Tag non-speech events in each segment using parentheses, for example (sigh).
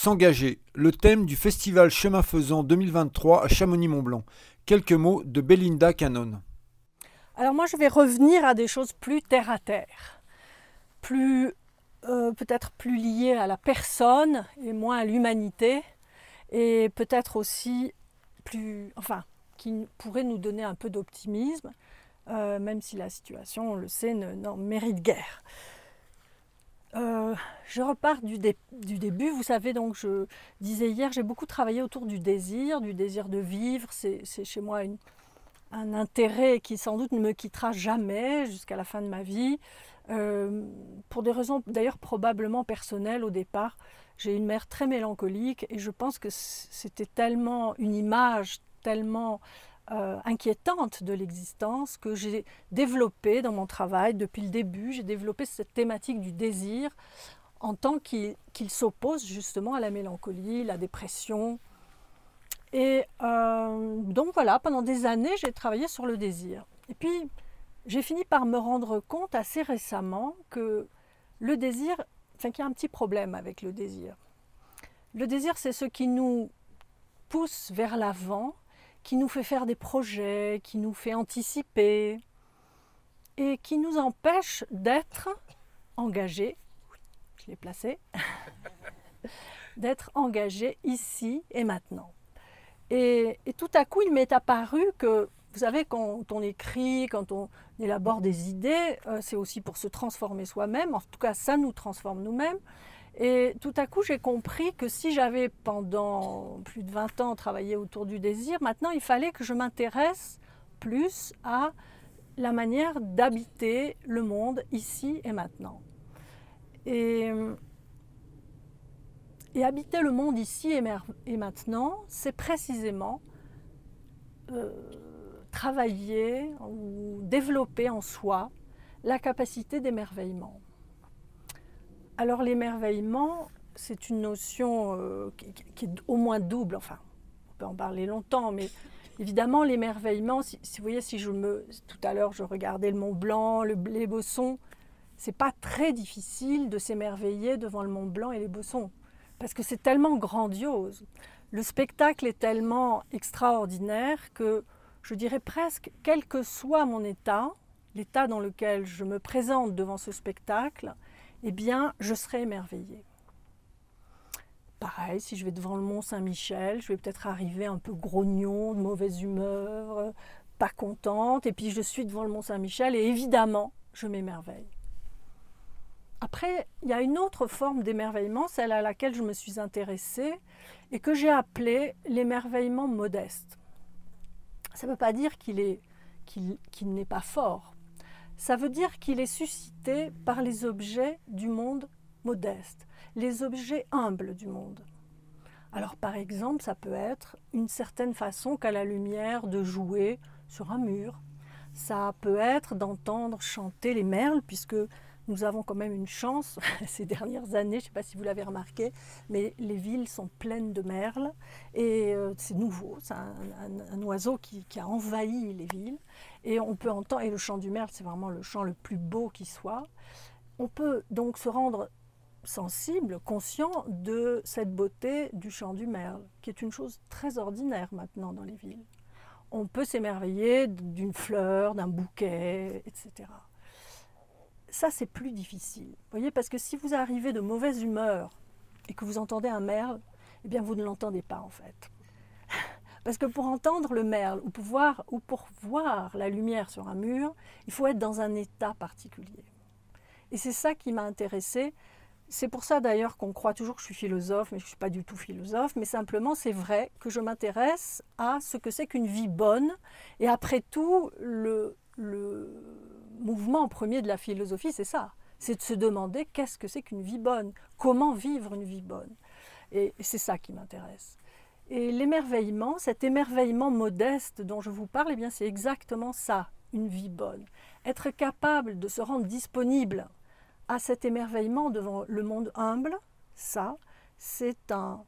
S'engager, le thème du festival Chemin Faisant 2023 à Chamonix-Mont-Blanc. Quelques mots de Belinda Cannon. Alors moi je vais revenir à des choses plus terre à terre, plus euh, peut-être plus liées à la personne et moins à l'humanité, et peut-être aussi plus, enfin, qui pourraient nous donner un peu d'optimisme, euh, même si la situation, on le sait, n'en mérite guère. Euh, je repars du, début. Vous savez, donc, je disais hier, j'ai beaucoup travaillé autour du désir, du désir de vivre. C'est chez moi un intérêt qui sans doute ne me quittera jamais jusqu'à la fin de ma vie. Euh, pour des raisons d'ailleurs probablement personnelles au départ. J'ai une mère très mélancolique et je pense que c'était tellement une image tellement euh, inquiétante de l'existence que j'ai développé dans mon travail depuis le début. J'ai développé cette thématique du désir en tant qu'il s'oppose justement à la mélancolie, la dépression. Et euh, donc voilà, pendant des années, j'ai travaillé sur le désir. Et puis, j'ai fini par me rendre compte assez récemment que le désir, enfin qu'il y a un petit problème avec le désir. Le désir, c'est ce qui nous pousse vers l'avant, qui nous fait faire des projets, qui nous fait anticiper et qui nous empêche d'être engagés, je l'ai placé, (laughs) d'être engagés ici et maintenant. Et, et, tout à coup, il m'est apparu que, vous savez, quand on écrit, quand on élabore des idées, euh, c'est aussi pour se transformer soi-même, en tout cas, ça nous transforme nous-mêmes. Et tout à coup, j'ai compris que si j'avais pendant plus de 20 ans travaillé autour du désir, maintenant il fallait que je m'intéresse plus à la manière d'habiter le monde ici et maintenant. Et, habiter le monde ici et, maintenant, c'est précisément euh, travailler ou développer en soi la capacité d'émerveillement. Alors l'émerveillement, c'est une notion euh, qui, est au moins double, enfin, on peut en parler longtemps, mais évidemment l'émerveillement, si, vous voyez, si je me... Tout à l'heure, je regardais le Mont Blanc, le, les Bossons, c'est pas très difficile de s'émerveiller devant le Mont Blanc et les Bossons, parce que c'est tellement grandiose. Le spectacle est tellement extraordinaire que je dirais presque, quel que soit mon état, l'état dans lequel je me présente devant ce spectacle, eh bien, je serai émerveillée. Pareil, si je vais devant le Mont Saint-Michel, je vais peut-être arriver un peu grognon, de mauvaise humeur, pas contente, et puis je suis devant le Mont Saint-Michel, et évidemment, je m'émerveille. Après, il y a une autre forme d'émerveillement, celle à laquelle je me suis intéressée, et que j'ai appelée l'émerveillement modeste. Ça ne veut pas dire qu'il n'est pas fort ça veut dire qu'il est suscité par les objets du monde modeste, les objets humbles du monde. Alors par exemple, ça peut être une certaine façon qu'a la lumière de jouer sur un mur. Ça peut être d'entendre chanter les merles, puisque nous avons quand même une chance (laughs) ces dernières années, je ne sais pas si vous l'avez remarqué, mais les villes sont pleines de merles et euh, c'est nouveau, c'est un, oiseau qui, a envahi les villes et on peut entendre, et le chant du merle c'est vraiment le chant le plus beau qui soit. On peut donc se rendre sensible, conscient de cette beauté du chant du merle, qui est une chose très ordinaire maintenant dans les villes. On peut s'émerveiller d'une fleur, d'un bouquet, etc ça c'est plus difficile. Voyez, parce que si vous arrivez de mauvaise humeur et que vous entendez un merle, eh bien vous ne l'entendez pas en fait. (laughs) Parce que pour entendre le merle ou ou pour voir la lumière sur un mur, il faut être dans un état particulier. Et c'est ça qui m'a intéressée. C'est pour ça d'ailleurs qu'on croit toujours que je suis philosophe, mais je ne suis pas du tout philosophe, mais simplement c'est vrai que je m'intéresse à ce que c'est qu'une vie bonne. Et après tout, le, le mouvement premier de la philosophie, c'est ça. C'est de se demander qu'est-ce que c'est qu'une vie bonne, comment vivre une vie bonne. Et c'est ça qui m'intéresse. Et l'émerveillement, cet émerveillement modeste dont je vous parle, eh c'est exactement ça, une vie bonne. Être capable de se rendre disponible à cet émerveillement devant le monde humble, ça, c'est un,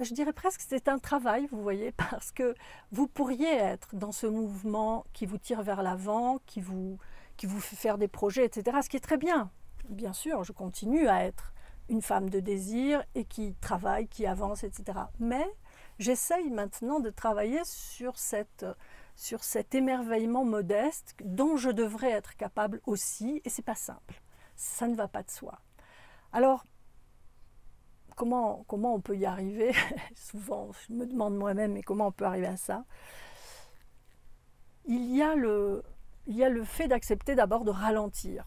je dirais presque que c'est un travail, vous voyez, (laughs) parce que vous pourriez être dans ce mouvement qui vous tire vers l'avant, qui vous, qui vous fait faire des projets, etc. Ce qui est très bien. Bien sûr, je continue à être une femme de désir et qui travaille, qui avance, etc. Mais j'essaye maintenant de travailler sur, cette, sur cet émerveillement modeste dont je devrais être capable aussi, et c'est pas simple. Ça ne va pas de soi. Alors, comment, comment on peut y arriver? (laughs) Souvent, je me demande moi-même, mais comment on peut arriver à ça? Il y, a le, il y a le fait d'accepter d'abord de ralentir.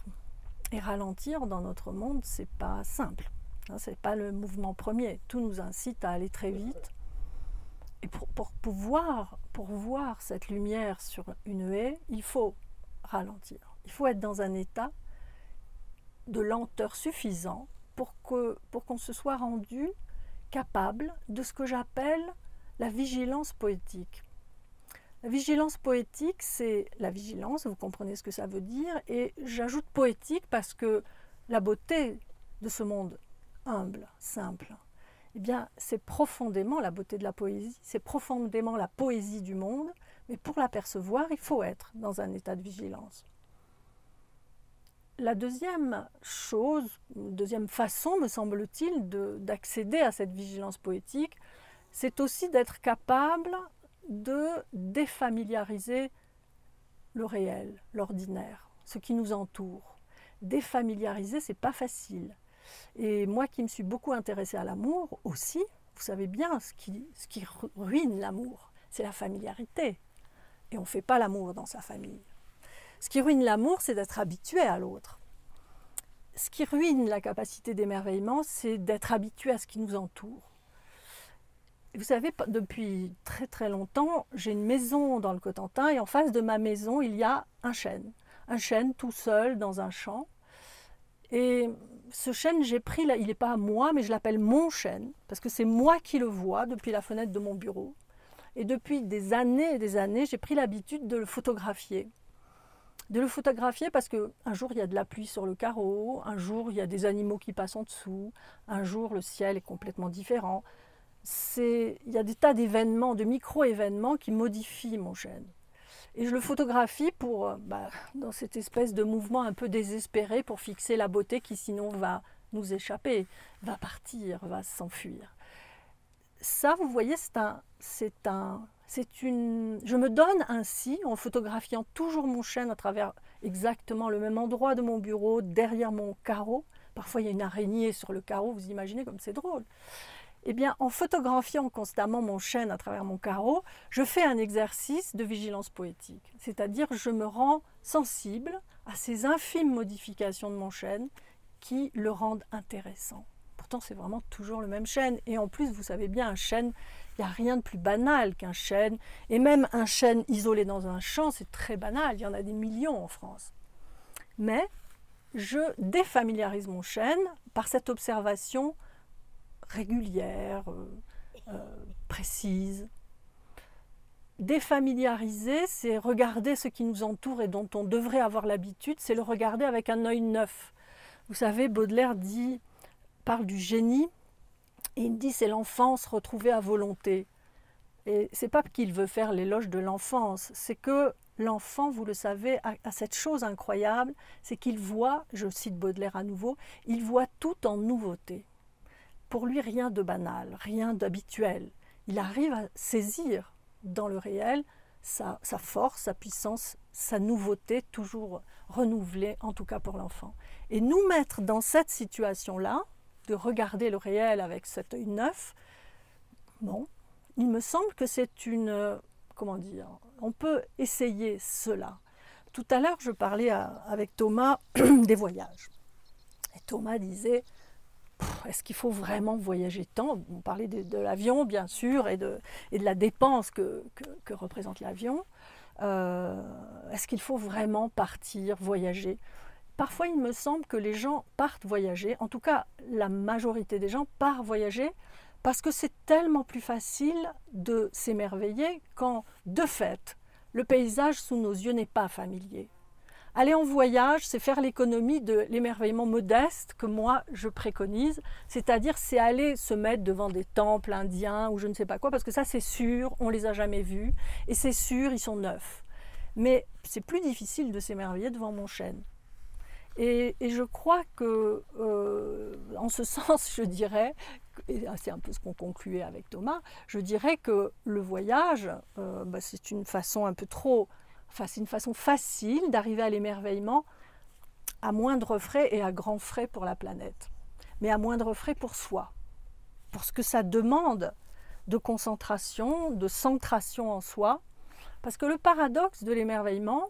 Et ralentir dans notre monde, c'est pas simple. Hein, c'est pas le mouvement premier. Tout nous incite à aller très vite. Et pour, pouvoir pour voir cette lumière sur une haie, il faut ralentir. Il faut être dans un état de lenteur suffisant pour qu'on se soit rendu capable de ce que j'appelle la vigilance poétique. La vigilance poétique, c'est la vigilance, vous comprenez ce que ça veut dire, et j'ajoute poétique parce que la beauté de ce monde humble, simple, eh bien, c'est profondément la beauté de la poésie, c'est profondément la poésie du monde, mais pour l'apercevoir, il faut être dans un état de vigilance. La deuxième chose, deuxième façon, me semble-t-il, d'accéder à cette vigilance poétique, c'est aussi d'être capable de défamiliariser le réel, l'ordinaire, ce qui nous entoure. Défamiliariser, c'est pas facile. Et moi qui me suis beaucoup intéressée à l'amour aussi, vous savez bien, ce qui, ce qui ruine l'amour, c'est la familiarité. Et on ne fait pas l'amour dans sa famille. Ce qui ruine l'amour, c'est d'être habitué à l'autre. Ce qui ruine la capacité d'émerveillement, c'est d'être habitué à ce qui nous entoure. Vous savez, depuis très très longtemps, j'ai une maison dans le Cotentin et en face de ma maison, il y a un chêne. Un chêne tout seul dans un champ. Et ce chêne, j'ai pris, il n'est pas à moi, mais je l'appelle mon chêne, parce que c'est moi qui le vois depuis la fenêtre de mon bureau. Et depuis des années et des années, j'ai pris l'habitude de le photographier. De le photographier parce qu'un jour il y a de la pluie sur le carreau, un jour il y a des animaux qui passent en dessous, un jour le ciel est complètement différent il y a des tas d'événements, de micro-événements qui modifient mon chêne. Et je le photographie pour, euh, bah, dans cette espèce de mouvement un peu désespéré pour fixer la beauté qui sinon va nous échapper, va partir, va s'enfuir. Ça, vous voyez, c'est un, c'est un, c'est une. Je me donne ainsi, en photographiant toujours mon chêne à travers exactement le même endroit de mon bureau, derrière mon carreau. Parfois, il y a une araignée sur le carreau, vous imaginez comme c'est drôle eh bien, en photographiant constamment mon chêne à travers mon carreau, je fais un exercice de vigilance poétique. C'est-à-dire, je me rends sensible à ces infimes modifications de mon chêne qui le rendent intéressant. Pourtant, c'est vraiment toujours le même chêne. Et en plus, vous savez bien, un chêne, il n'y a rien de plus banal qu'un chêne. Et même un chêne isolé dans un champ, c'est très banal. Il y en a des millions en France. Mais je défamiliarise mon chêne par cette observation régulière, euh, euh, précise. Défamiliariser, c'est regarder ce qui nous entoure et dont on devrait avoir l'habitude, c'est le regarder avec un œil neuf. Vous savez, Baudelaire dit, parle du génie, et il dit c'est l'enfance retrouvée à volonté. Et c'est pas qu'il veut faire l'éloge de l'enfance, c'est que l'enfant, vous le savez, a, cette chose incroyable, c'est qu'il voit, je cite Baudelaire à nouveau, il voit tout en nouveauté pour lui rien de banal, rien d'habituel. Il arrive à saisir dans le réel sa, force, sa puissance, sa nouveauté, toujours renouvelée, en tout cas pour l'enfant. Et nous mettre dans cette situation-là, de regarder le réel avec cet œil neuf, bon, il me semble que c'est une... Comment dire On peut essayer cela. Tout à l'heure, je parlais avec Thomas (clears throat) des voyages. Et Thomas disait, est-ce qu'il faut vraiment voyager tant? On parlait de, l'avion, bien sûr, et de, la dépense que, que, représente l'avion. Euh, est-ce qu'il faut vraiment partir, voyager? Parfois, il me semble que les gens partent voyager, en tout cas la majorité des gens partent voyager, parce que c'est tellement plus facile de s'émerveiller quand, de fait, le paysage sous nos yeux n'est pas familier. Aller en voyage, c'est faire l'économie de l'émerveillement modeste que moi je préconise, c'est-à-dire c'est aller se mettre devant des temples indiens ou je ne sais pas quoi, parce que ça c'est sûr, on les a jamais vus, et c'est sûr, ils sont neufs. Mais c'est plus difficile de s'émerveiller devant mon chêne. Et, je crois que, euh, en ce (laughs) sens, je dirais, et c'est un peu ce qu'on concluait avec Thomas, je dirais que le voyage, euh, bah, c'est une façon un peu trop, c'est une façon facile d'arriver à l'émerveillement à moindre frais et à grands frais pour la planète, mais à moindre frais pour soi, pour ce que ça demande de concentration, de centration en soi, parce que le paradoxe de l'émerveillement,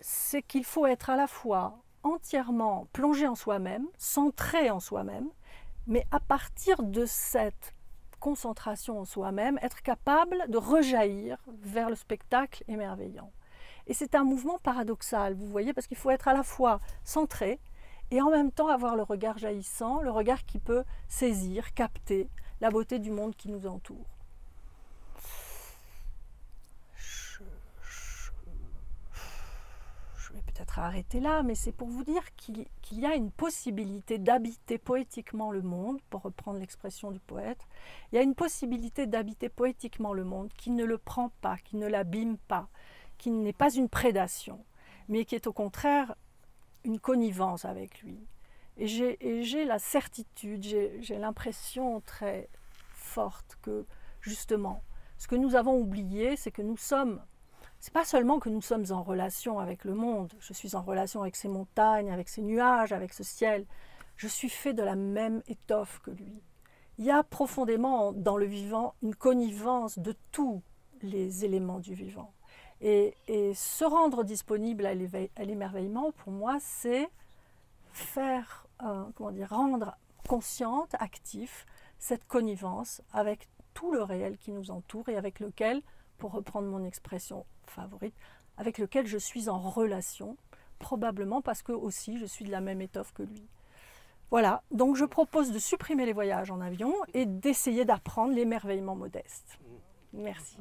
c'est qu'il faut être à la fois entièrement plongé en soi-même, centré en soi-même, mais à partir de cette concentration en soi-même, être capable de rejaillir vers le spectacle émerveillant. Et c'est un mouvement paradoxal, vous voyez, parce qu'il faut être à la fois centré et en même temps avoir le regard jaillissant, le regard qui peut saisir, capter la beauté du monde qui nous entoure. Peut-être arrêter là, mais c'est pour vous dire qu'il y a une possibilité d'habiter poétiquement le monde, pour reprendre l'expression du poète, il y a une possibilité d'habiter poétiquement le monde qui ne le prend pas, qui ne l'abîme pas, qui n'est pas une prédation, mais qui est au contraire une connivence avec lui. Et j'ai la certitude, j'ai l'impression très forte que justement, ce que nous avons oublié, c'est que nous sommes c'est pas seulement que nous sommes en relation avec le monde, je suis en relation avec ces montagnes, avec ces nuages, avec ce ciel, je suis fait de la même étoffe que lui. Il y a profondément dans le vivant une connivence de tous les éléments du vivant. Et, se rendre disponible à l'émerveillement, pour moi, c'est faire, comment dire, rendre consciente, actif, cette connivence avec tout le réel qui nous entoure et avec lequel, pour reprendre mon expression favorite, avec lequel je suis en relation, probablement parce que aussi je suis de la même étoffe que lui. Voilà, donc je propose de supprimer les voyages en avion et d'essayer d'apprendre l'émerveillement modeste. Merci.